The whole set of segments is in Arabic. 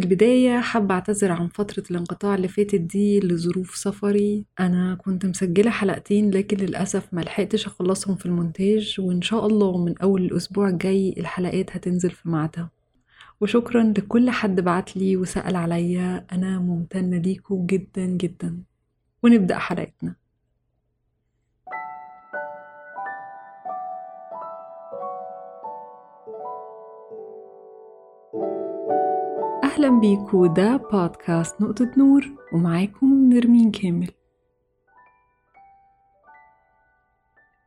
البداية حابة أعتذر عن فترة الانقطاع اللي فاتت دي لظروف سفري. أنا كنت مسجلة حلقتين لكن للأسف ملحقتش أخلصهم في المونتاج وإن شاء الله من أول الأسبوع الجاي الحلقات هتنزل في ميعادها. وشكرا لكل حد بعتلي وسأل عليا. أنا ممتنة ليكوا جدا جدا. ونبدأ حلقتنا. أهلا بيكوا ده بودكاست نقطة نور ومعاكم نرمين كامل.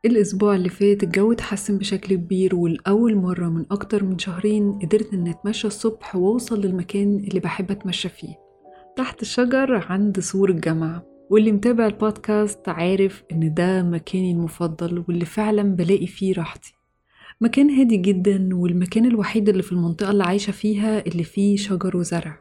الأسبوع اللي فات الجو اتحسن بشكل كبير والأول مرة من أكتر من شهرين قدرت إن أتمشى الصبح وأوصل للمكان اللي بحب أتمشى فيه تحت الشجر عند سور الجامعة. واللي متابع البودكاست عارف إن ده مكاني المفضل واللي فعلا بلاقي فيه راحتي. مكان هادي جدا والمكان الوحيد اللي في المنطقة اللي عايشة فيها اللي فيه شجر وزرع.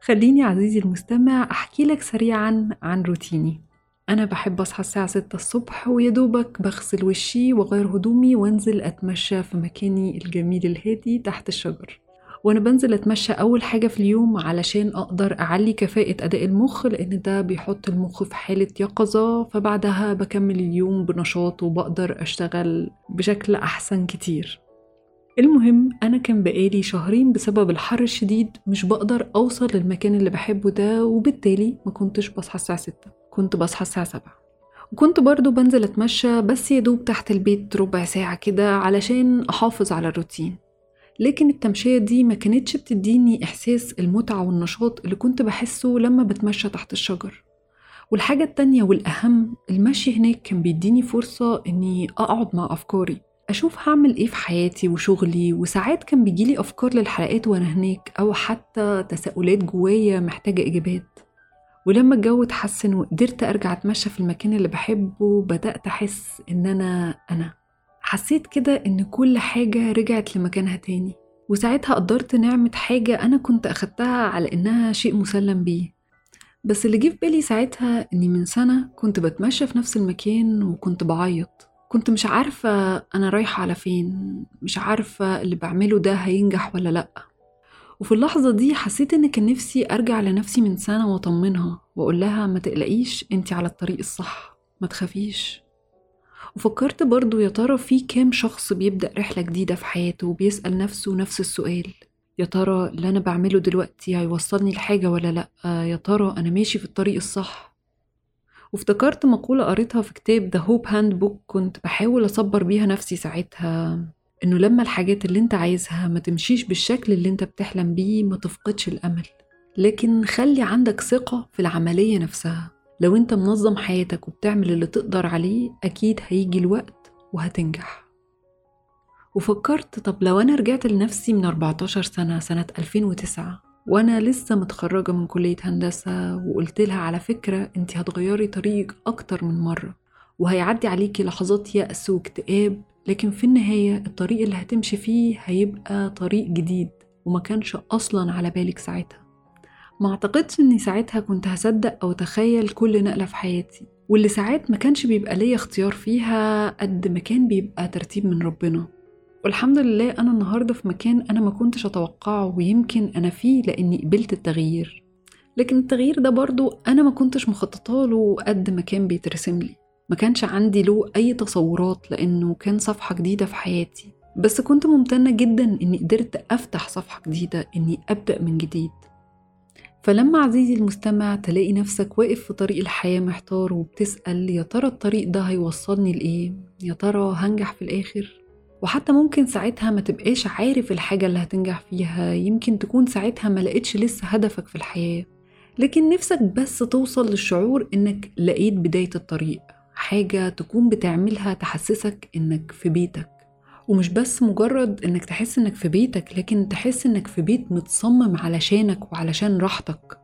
خليني عزيزي المستمع أحكي لك سريعا عن روتيني. أنا بحب أصحى الساعة ستة الصبح ويدوبك بغسل وشي وغير هدومي وأنزل أتمشى في مكاني الجميل الهادي تحت الشجر. وأنا بنزل أتمشى أول حاجة في اليوم علشان أقدر أعلي كفاءة أداء المخ لأن ده بيحط المخ في حالة يقظة. فبعدها بكمل اليوم بنشاط وبقدر أشتغل بشكل أحسن كتير. المهم أنا كان بقالي شهرين بسبب الحر الشديد مش بقدر أوصل للمكان اللي بحبه ده وبالتالي ما كنتش بصحى الساعة ستة. كنت بصحى الساعة سبعة. وكنت برضو بنزل أتمشى بس يدوب تحت البيت ربع ساعة كده علشان أحافظ على الروتين. لكن التمشية دي ما كانتش بتديني إحساس المتعة والنشاط اللي كنت بحسه لما بتمشى تحت الشجر. والحاجة التانية والأهم المشي هناك كان بيديني فرصة إني أقعد مع أفكاري أشوف هعمل إيه في حياتي وشغلي وساعات كان بيجيلي أفكار للحلقات وأنا هناك أو حتى تساؤلات جوايا محتاجة إجابات. ولما الجو اتحسن وقدرت أرجع أتمشى في المكان اللي بحبه بدأت أحس إن أنا أنا. حسيت كده إن كل حاجة رجعت لمكانها تاني وساعتها قدرت نعمة حاجة أنا كنت أخدتها على إنها شيء مسلم بيه. بس اللي جه في بالي ساعتها إني من سنة كنت بتمشى في نفس المكان وكنت بعيط. كنت مش عارفة أنا رايحة على فين مش عارفة اللي بعمله ده هينجح ولا لأ. وفي اللحظة دي حسيت إن كان نفسي أرجع لنفسي من سنة وأطمنها وأقول لها ما تقلقيش أنتي على الطريق الصح ما تخافيش. وفكرت برضو يا ترى في كام شخص بيبدأ رحلة جديدة في حياته وبيسأل نفسه نفس السؤال؟ يا ترى اللي أنا بعمله دلوقتي هيوصلني لحاجة ولا لأ؟ يا ترى أنا ماشي في الطريق الصح؟ وافتكرت مقولة قريتها في كتاب The Hope Handbook كنت بحاول أصبر بيها نفسي ساعتها إنه لما الحاجات اللي أنت عايزها ما تمشيش بالشكل اللي أنت بتحلم بيه ما تفقدش الأمل لكن خلي عندك ثقة في العملية نفسها. لو أنت منظم حياتك وبتعمل اللي تقدر عليه أكيد هيجي الوقت وهتنجح. وفكرت طب لو أنا رجعت لنفسي من 14 سنة سنة 2009 وأنا لسه متخرجة من كلية هندسة وقلت لها على فكرة أنت هتغيري طريقك أكتر من مرة وهيعدي عليكي لحظات يأس واكتئاب لكن في النهاية الطريق اللي هتمشي فيه هيبقى طريق جديد وما كانش أصلا على بالك ساعتها. ما اعتقدش إني ساعتها كنت هصدق أو أتخيل كل نقلة في حياتي واللي ساعات ما كانش بيبقى ليا اختيار فيها قد ما كان بيبقى ترتيب من ربنا. والحمد لله أنا النهارده في مكان أنا ما كنتش أتوقعه ويمكن أنا فيه لإني قبلت التغيير. لكن التغيير ده برضو أنا ما كنتش مخططة له قد ما كان بيترسم لي. ما كانش عندي له أي تصورات لإنه كان صفحة جديدة في حياتي. بس كنت ممتنة جدا إني قدرت أفتح صفحة جديدة إني أبدأ من جديد. فلما عزيزي المستمع تلاقي نفسك واقف في طريق الحياة محتار وبتسأل يا ترى الطريق ده هيوصلني لإيه؟ يا ترى هنجح في الآخر؟ وحتى ممكن ساعتها ما تبقاش عارف الحاجة اللي هتنجح فيها يمكن تكون ساعتها ما لقيتش لسه هدفك في الحياة لكن نفسك بس توصل للشعور إنك لقيت بداية الطريق حاجة تكون بتعملها تحسسك إنك في بيتك ومش بس مجرد إنك تحس إنك في بيتك لكن تحس إنك في بيت متصمم علشانك وعلشان راحتك.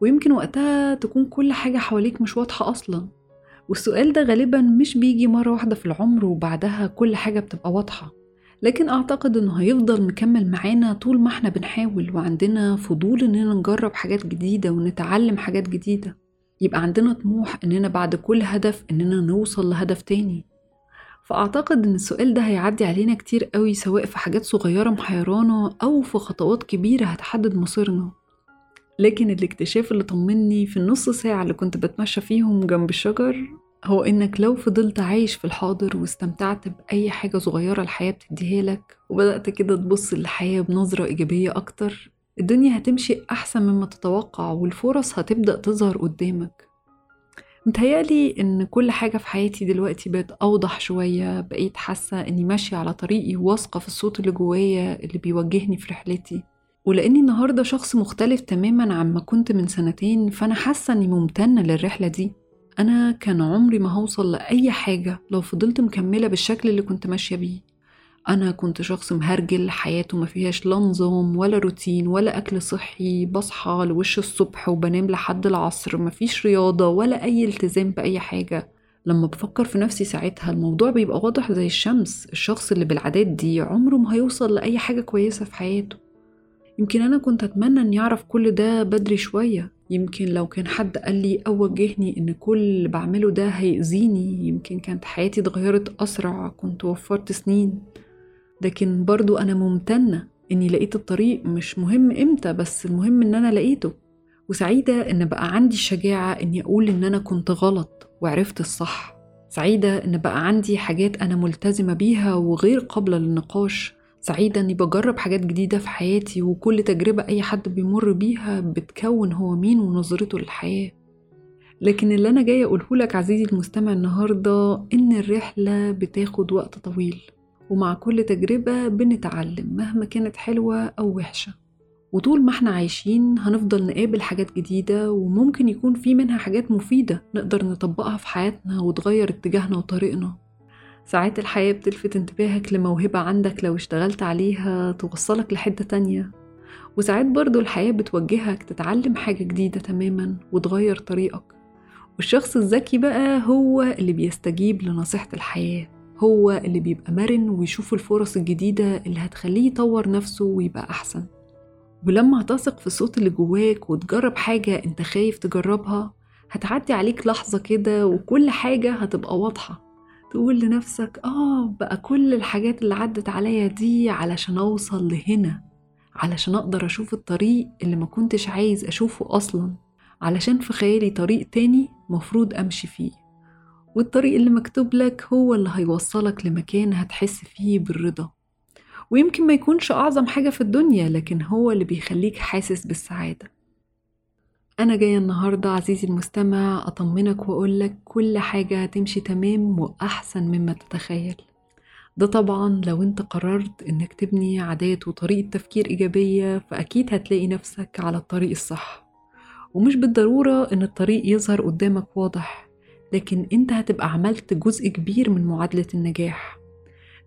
ويمكن وقتها تكون كل حاجة حواليك مش واضحة أصلا. والسؤال ده غالبا مش بيجي مرة واحدة في العمر وبعدها كل حاجة بتبقى واضحة. لكن أعتقد إنه هيفضل مكمل معانا طول ما إحنا بنحاول وعندنا فضول إننا نجرب حاجات جديدة ونتعلم حاجات جديدة. يبقى عندنا طموح إننا بعد كل هدف إننا نوصل لهدف تاني. فأعتقد إن السؤال ده هيعدي علينا كتير قوي سواء في حاجات صغيرة محيرانا أو في خطوات كبيرة هتحدد مصيرنا. لكن الاكتشاف اللي طمني في النص ساعة اللي كنت بتمشى فيهم جنب الشجر هو إنك لو فضلت عايش في الحاضر واستمتعت بأي حاجة صغيرة الحياة بتديها لك وبدأت كده تبص للحياة بنظرة إيجابية أكتر الدنيا هتمشي أحسن مما تتوقع والفرص هتبدأ تظهر قدامك. متهيألي إن كل حاجة في حياتي دلوقتي بقت أوضح شوية بقيت حاسة إني ماشية على طريقي واثقة في الصوت اللي جوايا اللي بيوجهني في رحلتي. ولأني النهاردة شخص مختلف تماما عما كنت من سنتين فأنا حاسة إني ممتنة للرحلة دي. أنا كان عمري ما هوصل لأي حاجة لو فضلت مكملة بالشكل اللي كنت ماشية بيه. أنا كنت شخص مهرجل حياته ما فيهاش لا نظام ولا روتين ولا أكل صحي بصحى لوش الصبح وبنام لحد العصر مفيش رياضة ولا أي التزام بأي حاجة. لما بفكر في نفسي ساعتها الموضوع بيبقى واضح زي الشمس الشخص اللي بالعادات دي عمره ما هيوصل لأي حاجة كويسة في حياته. يمكن أنا كنت أتمنى أني أعرف كل ده بدري شوية. يمكن لو كان حد قال لي أو وجهني إن كل اللي بعمله ده هيأذيني يمكن كانت حياتي اتغيرت أسرع كنت وفرت سنين. لكن برضو أنا ممتنة إني لقيت الطريق مش مهم إمتى بس المهم إن أنا لقيته. وسعيدة إن بقى عندي الشجاعة إني أقول إن أنا كنت غلط وعرفت الصح. سعيدة إن بقى عندي حاجات أنا ملتزمة بيها وغير قابلة للنقاش. سعيدة إني بجرب حاجات جديدة في حياتي وكل تجربة أي حد بيمر بيها بتكون هو مين ونظرته للحياة. لكن اللي أنا جاية أقوله لك عزيزي المستمع النهاردة إن الرحلة بتاخد وقت طويل. ومع كل تجربة بنتعلم مهما كانت حلوة أو وحشة. وطول ما إحنا عايشين هنفضل نقابل حاجات جديدة وممكن يكون في منها حاجات مفيدة نقدر نطبقها في حياتنا وتغير اتجاهنا وطريقنا. ساعات الحياة بتلفت انتباهك لموهبة عندك لو اشتغلت عليها توصلك لحتة تانية. وساعات برضو الحياة بتوجهك تتعلم حاجة جديدة تماما وتغير طريقك. والشخص الذكي بقى هو اللي بيستجيب لنصيحة الحياة. هو اللي بيبقى مرن ويشوف الفرص الجديدة اللي هتخليه يطور نفسه ويبقى أحسن. ولما هتثق في الصوت اللي جواك وتجرب حاجة أنت خايف تجربها هتعدي عليك لحظة كده وكل حاجة هتبقى واضحة. تقول لنفسك آه بقى كل الحاجات اللي عدت عليا دي علشان أوصل لهنا علشان أقدر أشوف الطريق اللي ما كنتش عايز أشوفه أصلا علشان في خيالي طريق تاني مفروض أمشي فيه. والطريق اللي مكتوب لك هو اللي هيوصلك لمكان هتحس فيه بالرضا. ويمكن ما يكونش أعظم حاجة في الدنيا لكن هو اللي بيخليك حاسس بالسعادة. أنا جاية النهاردة عزيزي المستمع أطمنك وأقولك كل حاجة هتمشي تمام وأحسن مما تتخيل. ده طبعا لو أنت قررت إنك تبني عادات وطريقة تفكير إيجابية فأكيد هتلاقي نفسك على الطريق الصح. ومش بالضرورة إن الطريق يظهر قدامك واضح. لكن انت هتبقى عملت جزء كبير من معادلة النجاح.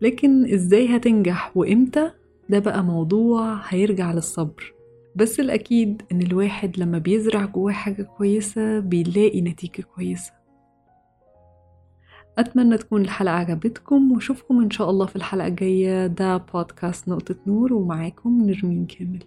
لكن إزاي هتنجح وامتى؟ ده بقى موضوع هيرجع للصبر. بس الأكيد إن الواحد لما بيزرع جواه حاجة كويسة بيلاقي نتيجة كويسة. أتمنى تكون الحلقة عجبتكم وأشوفكم إن شاء الله في الحلقة الجاية. ده بودكاست نقطة نور ومعاكم نرمين كامل.